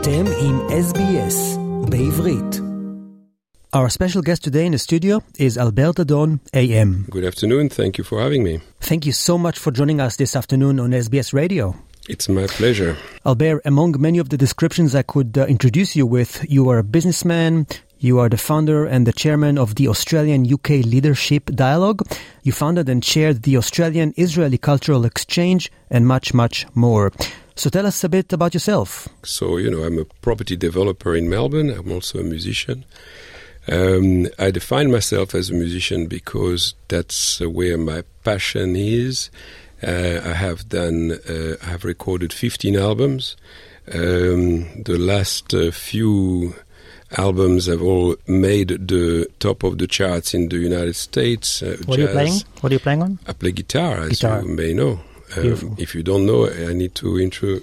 אתם עם SBS בעברית. Our special guest today in the studio is Albert Dadon AM. Good afternoon. Thank you for having me. Thank you so much for joining us this afternoon on SBS Radio. It's my pleasure. Albert, among many of the descriptions I could uh, introduce you with, you are a businessman, you are the founder and the chairman of the Australian UK Leadership Dialogue. You founded and chaired the Australian Israeli Cultural Exchange and much, much more. So tell us a bit about yourself. So, you know, I'm a property developer in Melbourne. I'm also a musician. Um, I define myself as a musician because that's uh, where my passion is. Uh, I have done, uh, I have recorded 15 albums. Um, the last uh, few albums have all made the top of the charts in the United States. Uh, What are you playing? What are you playing on? I play guitar, as Guitar. you may know. Um, Beautiful. if you don't know, I need to intro.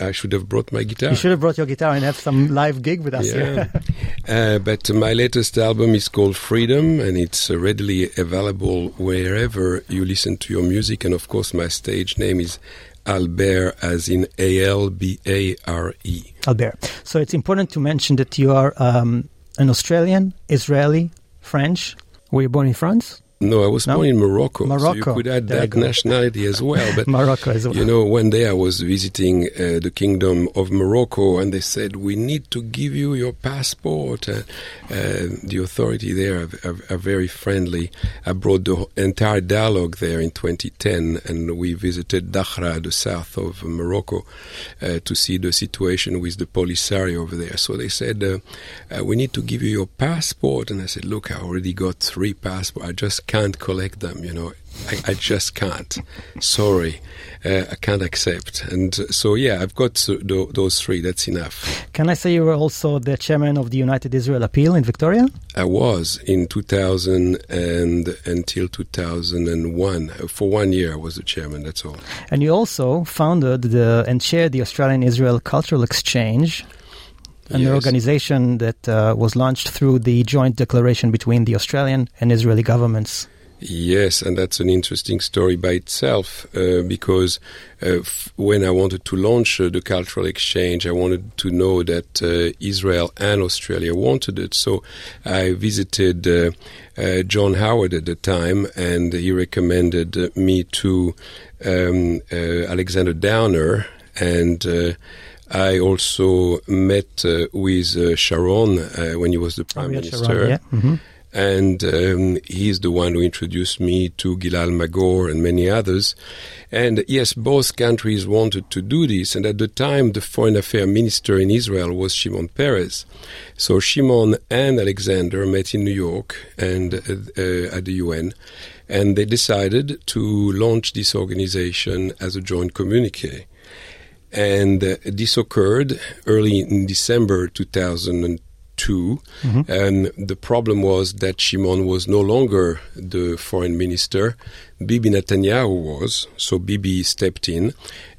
I should have brought my guitar. You should have brought your guitar and have some live gig with us Yeah. here. Uh, but my latest album is called Freedom, and it's uh, readily available wherever you listen to your music. And of course, my stage name is Albare, as in A L B A R E. Albare. So it's important to mention that you are um, an Australian, Israeli, French. Were you born in France? No, I was No? born in Morocco, so you Morocco. could add There that nationality as well. But Morocco as well. You know, one day I was visiting uh, the Kingdom of Morocco, and they said, "We need to give you your passport." Uh, uh, the authority there are, are, are very friendly. I brought the entire dialogue there in 2010, and we visited Dakhla, the south of Morocco, uh, to see the situation with the Polisario over there. So they said, uh, uh, "We need to give you your passport," and I said, "Look, I already got three passports. I just can't collect them. You know." I, I just can't. Sorry, uh, I can't accept. And so, yeah, I've got tho- those three. That's enough. Can I say you were also the chairman of the United Israel Appeal in Victoria? I was in 2000 and until 2001. Uh, For one year, I was the chairman. That's all. And you also founded the, and chaired the Australian Israel Cultural Exchange, an Yes. organization that uh, was launched through the joint declaration between the Australian and Israeli governments. Yes, and that's an interesting story by itself uh, because uh, f- when I wanted to launch uh, the cultural exchange, I wanted to know that uh, Israel and Australia wanted it. So I visited uh, uh, John Howard at the time, and he recommended me to um, uh, Alexander Downer and. I also met uh, with uh, Sharon uh, when he was the prime Ariel minister Sharon, yeah. Mhm. and um, he's the one who introduced me to Gilal Magor and many others. And yes, both countries wanted to do this, and at the time, the foreign affairs minister in Israel was Shimon Peres. So Shimon and Alexander met in New York and uh, uh, at the UN, and they decided to launch this organization as a joint communique. And uh, this occurred early in December 2002. And the problem was that Shimon was no longer the foreign minister. Bibi Netanyahu was. So Bibi stepped in.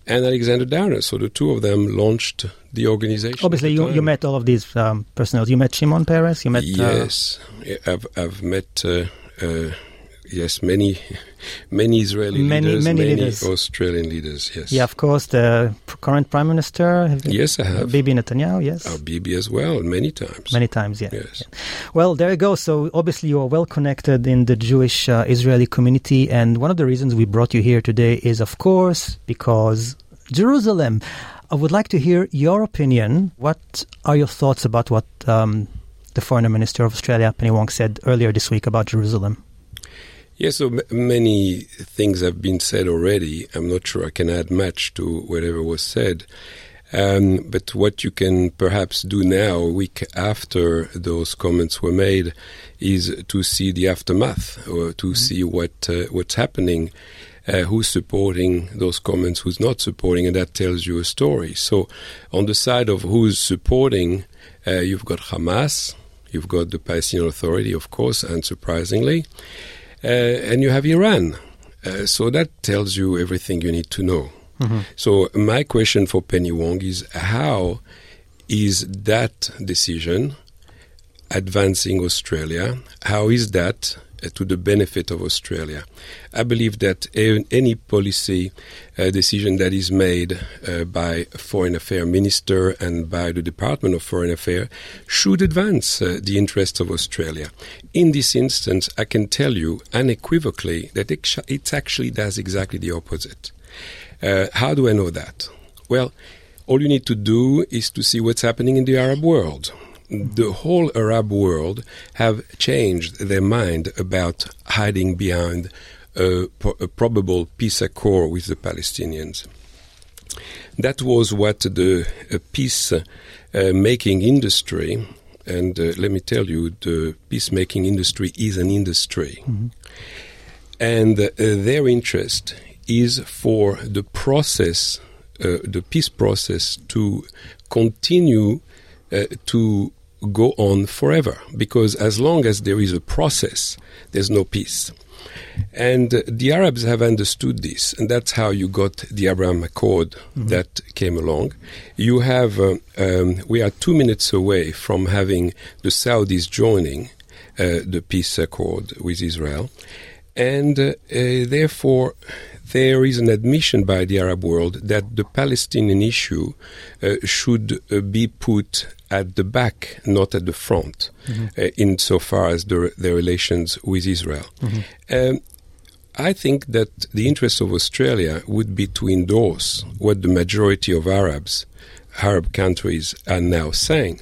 And Alexander Downer. So the two of them launched the organization. Obviously, the you, you met all of these um, personnel. You met Shimon Peres. You met uh, Yes, Yeah, I've I've met uh, uh, yes many many Israeli Many- leaders, many many leaders. Australian leaders. Yes. yeah, of course, the current prime minister. Yes, I have. Bibi Netanyahu. Yes. Uh, Bibi as well, many times. Many times, yeah. Yes. Yeah. Well, there you go. So obviously, you are well connected in the Jewish uh, Israeli community, and one of the reasons we brought you here today is, of course, because Jerusalem. I would like to hear your opinion. What are your thoughts about what um, the Foreign Minister of Australia, Penny Wong, said earlier this week about Jerusalem? Yes, so m- many things have been said already. I'm not sure I can add much to whatever was said. Um, but what you can perhaps do now, a week after those comments were made, is to see the aftermath, or to see what uh, what's happening, uh, who's supporting those comments, who's not supporting, and that tells you a story. So, on the side of who's supporting, uh, you've got Hamas, you've got the Palestinian Authority, of course, unsurprisingly, and you have Iran. Uh, so that tells you everything you need to know. So my question for Penny Wong is how is that decision advancing Australia? How is that uh, to the benefit of Australia. I believe that any policy uh, decision that is made uh, by a foreign affairs minister and by the Department of Foreign Affairs should advance uh, the interests of Australia. In this instance, I can tell you unequivocally that it, it actually does exactly the opposite. Uh, how do I know that? Well, all you need to do is to see what's happening in the Arab world the whole Arab world have changed their mind about hiding behind a, a probable peace accord with the Palestinians. That was what the uh, peace uh, making industry, and uh, let me tell you, the peacemaking industry is an industry. Mm-hmm. And uh, their interest is for the process, uh, the peace process, to continue uh, to go on forever because as long as there is a process, there's no peace. And uh, the Arabs have understood this, and that's how you got the Abraham Accord mm-hmm. that came along. You have, uh, um, we are two minutes away from having the Saudis joining uh, the peace accord with Israel, and uh, uh, therefore there is an admission by the Arab world that the Palestinian issue uh, should uh, be put at the back, not at the front, mm-hmm. uh, insofar as the, the relations with Israel. Mm-hmm. Um, I think that the interest of Australia would be to endorse what the majority of Arabs, Arab countries, are now saying.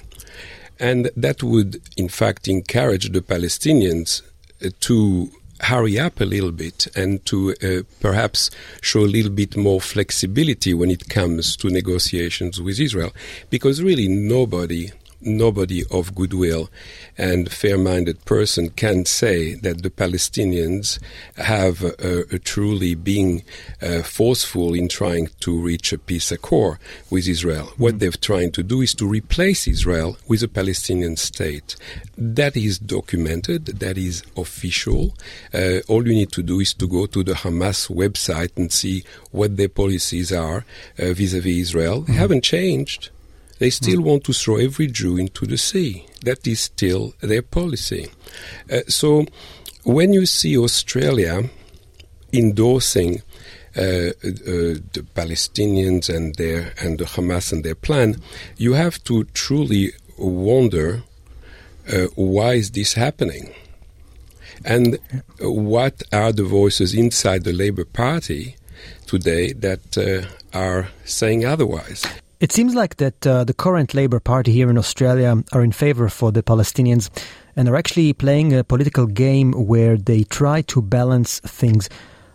And that would, in fact, encourage the Palestinians uh, to hurry up a little bit and to uh, perhaps show a little bit more flexibility when it comes to negotiations with Israel, because really nobody nobody of goodwill and fair-minded person can say that the Palestinians have uh, truly been uh, forceful in trying to reach a peace accord with Israel. Mm-hmm. What they're trying to do is to replace Israel with a Palestinian state. That is documented. That is official. Uh, all you need to do is to go to the Hamas website and see what their policies are uh, vis-a-vis Israel. They mm-hmm. haven't changed. They still mm. want to throw every Jew into the sea. That is still their policy. Uh, so when you see Australia endorsing uh, uh, the Palestinians and their and the Hamas and their plan, you have to truly wonder uh, why is this happening, and what are the voices inside the Labour Party today that uh, are saying otherwise. It seems like that uh, the current Labour Party here in Australia are in favour for the Palestinians and are actually playing a political game where they try to balance things.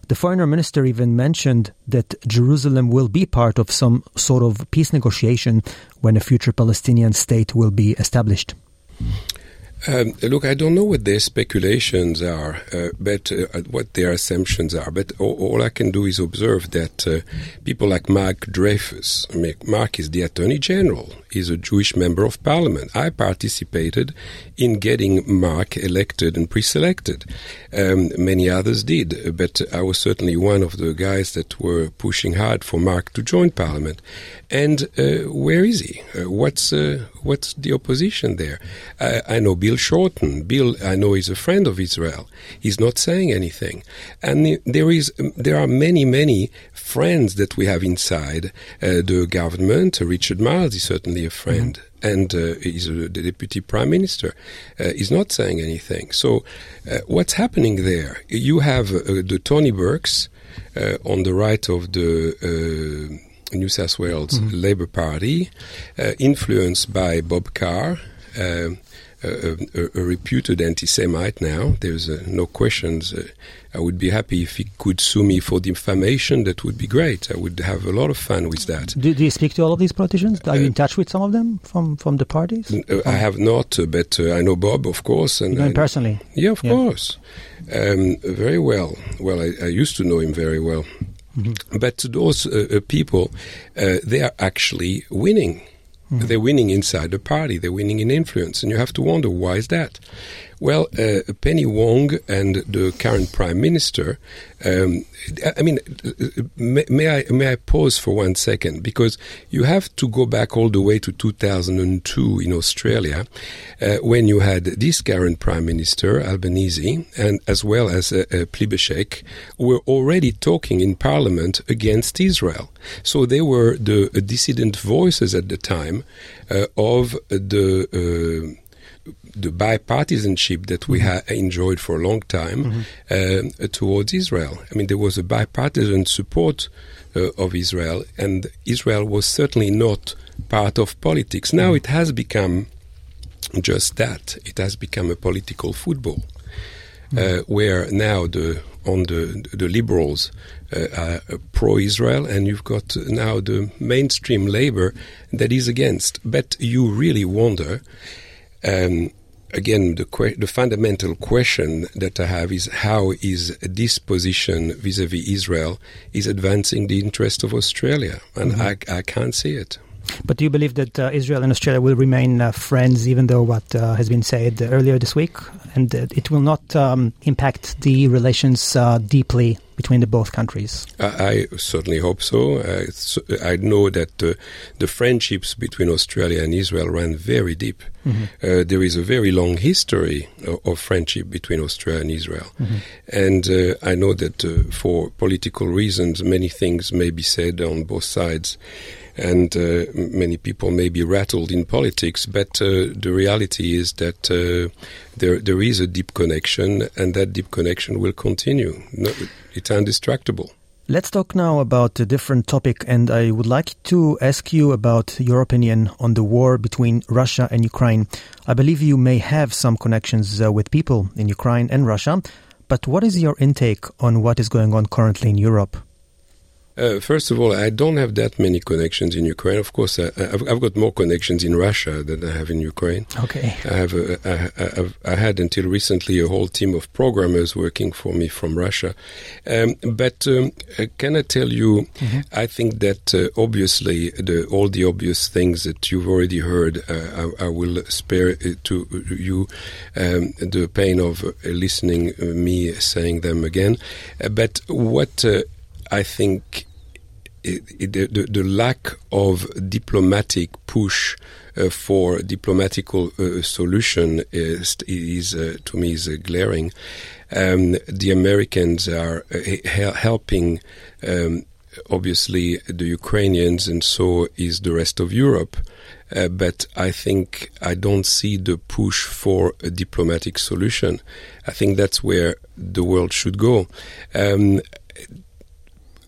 The foreign minister even mentioned that Jerusalem will be part of some sort of peace negotiation when a future Palestinian state will be established. Um, look, I don't know what their speculations are, uh, but uh, what their assumptions are. But all, all, I can do is observe that uh, people like Mark Dreyfus, I mean, Mark is the Attorney General, he's a Jewish member of Parliament. I participated in getting Mark elected and pre-selected. Um, many others did, but I was certainly one of the guys that were pushing hard for Mark to join Parliament. And uh, where is he? Uh, what's uh, what's the opposition there? I know Bill Shorten. Bill, I know, is a friend of Israel. He's not saying anything. And there is there are many many friends that we have inside uh, the government. Richard Marles is certainly a friend. Mm-hmm and uh, he's the deputy prime minister. Uh, he's not saying anything. So, uh, what's happening there? You have uh, the Tony Burkes uh, on the right of the uh, New South Wales mm-hmm. Labour Party, uh, influenced by Bob Carr. Uh, a, a, a, reputed anti-Semite now. There's uh, no questions. Uh, I would be happy if he could sue me for defamation. That would be great. I would have a lot of fun with that. Do, do you speak to all of these politicians? Are you in touch with some of them from, from the parties? Uh, I have not, uh, but uh, I know Bob, of course. And I, personally? Yeah, of yeah. course. Um, very well. Well, I, I used to know him very well. Mm-hmm. But to those uh, uh, people, uh, they are actually winning. Mm-hmm. They're winning inside the party. They're winning in influence, and you have to wonder why is that. Well, uh, Penny Wong and the current Prime Minister. Um, I mean, may, may, I may I pause for one second because you have to go back all the way to 2002 in Australia, uh, when you had this current Prime Minister Albanese and as well as uh, uh, were already talking in Parliament against Israel. So they were the dissident voices at the time uh, of the uh, the bipartisanship that we mm-hmm. enjoyed for a long time mm-hmm. uh, towards Israel. I mean, there was a bipartisan support uh, of Israel, and Israel was certainly not part of politics. Now mm-hmm. it has become just that. It has become a political football, uh, mm-hmm. where now the on the the liberals uh, are pro-Israel, and you've got now the mainstream Labour that is against. But you really wonder. Um, again, the, que- the fundamental question that I have is how is this position vis-à-vis Israel is advancing the interest of Australia, and mm-hmm. I, I can't see it. But do you believe that uh, Israel and Australia will remain uh, friends, even though what uh, has been said earlier this week, and it will not um, impact the relations uh, deeply between the both countries? I, I certainly hope so. I know that uh, the friendships between Australia and Israel run very deep. Mm-hmm. Uh, there is a very long history of, of, friendship between Australia and Israel. Mm-hmm. And uh, I know that uh, for political reasons, many things may be said on both sides and uh, many people may be rattled in politics, but uh, the reality is that uh, there there is a deep connection, and that deep connection will continue. No, it's indestructible. Let's talk now about a different topic, and I would like to ask you about your opinion on the war between Russia and Ukraine. I believe you may have some connections uh, with people in Ukraine and Russia, but what is your intake on what is going on currently in Europe? Uh, first of all, I don't have that many connections in Ukraine. Of course, I, have I've got more connections in Russia than I have in Ukraine. Okay. I have a, I, I've, I had until recently a whole team of programmers working for me from Russia. Um, but um, uh, can I tell you? Mm-hmm. I think that uh, obviously the, all the obvious things that you've already heard, uh, I, I, will spare to you um, the pain of listening me saying them again. but what I think the, the, the, lack of diplomatic push uh, for diplomatical uh, solution is, is uh, to me is uh, glaring. Um, the Americans are uh, helping, um, obviously, the Ukrainians, and so is the rest of Europe. Uh, but I think I don't see the push for a diplomatic solution. I think that's where the world should go. Um,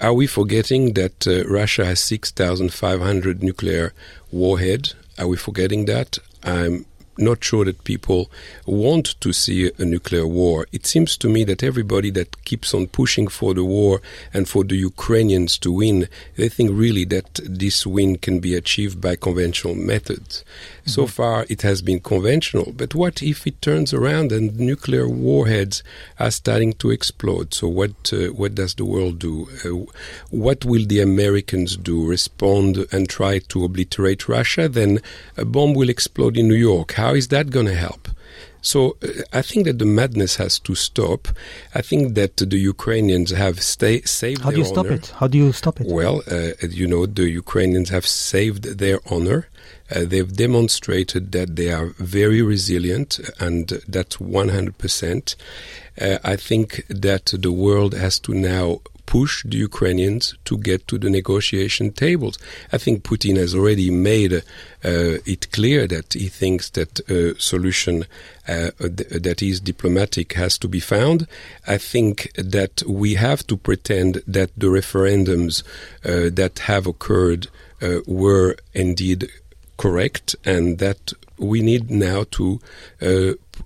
are we forgetting that uh, Russia has 6,500 nuclear warheads? Are we forgetting that? I'm not sure that people want to see a nuclear war. It seems to me that everybody that keeps on pushing for the war and for the Ukrainians to win, they think really that this win can be achieved by conventional methods. Mm-hmm. So far, it has been conventional. But what if it turns around and nuclear warheads are starting to explode? So what uh, what does the world do? Uh, what will the Americans do? Respond and try to obliterate Russia? Then a bomb will explode in New York. How is that going to help? So uh, I think that the madness has to stop. I think that the Ukrainians have stay, saved. How do you stop honor. it? How do you stop it? Well, uh, you know, the Ukrainians have saved their honor. Uh, they've demonstrated that they are very resilient, and that's 100%. Uh, I think that the world has to now push the Ukrainians to get to the negotiation tables. I think Putin has already made uh, it clear that he thinks that a solution uh, that is diplomatic has to be found. I think that we have to pretend that the referendums uh, that have occurred uh, were indeed correct and that we need now to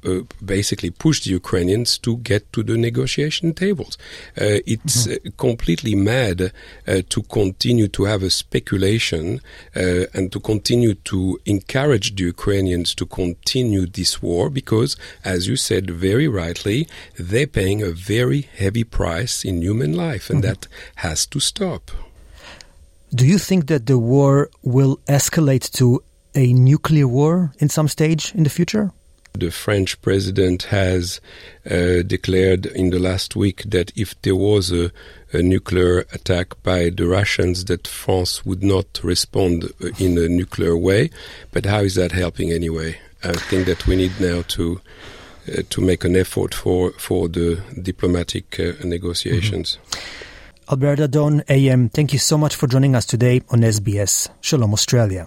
uh, basically push the Ukrainians to get to the negotiation tables. Uh, it's mm-hmm. Uh, completely mad uh, to continue to have a speculation uh, and to continue to encourage the Ukrainians to continue this war because, as you said very rightly, they're paying a very heavy price in human life, and mm-hmm. that has to stop. Do you think that the war will escalate to a nuclear war in some stage in the future? The French president has uh, declared in the last week that if there was a, a, nuclear attack by the Russians, that France would not respond uh, in a nuclear way. But how is that helping anyway? I think that we need now to uh, to make an effort for for the diplomatic uh, negotiations. Mm-hmm. Albert Dadon, AM, thank you so much for joining us today on SBS. Shalom Australia.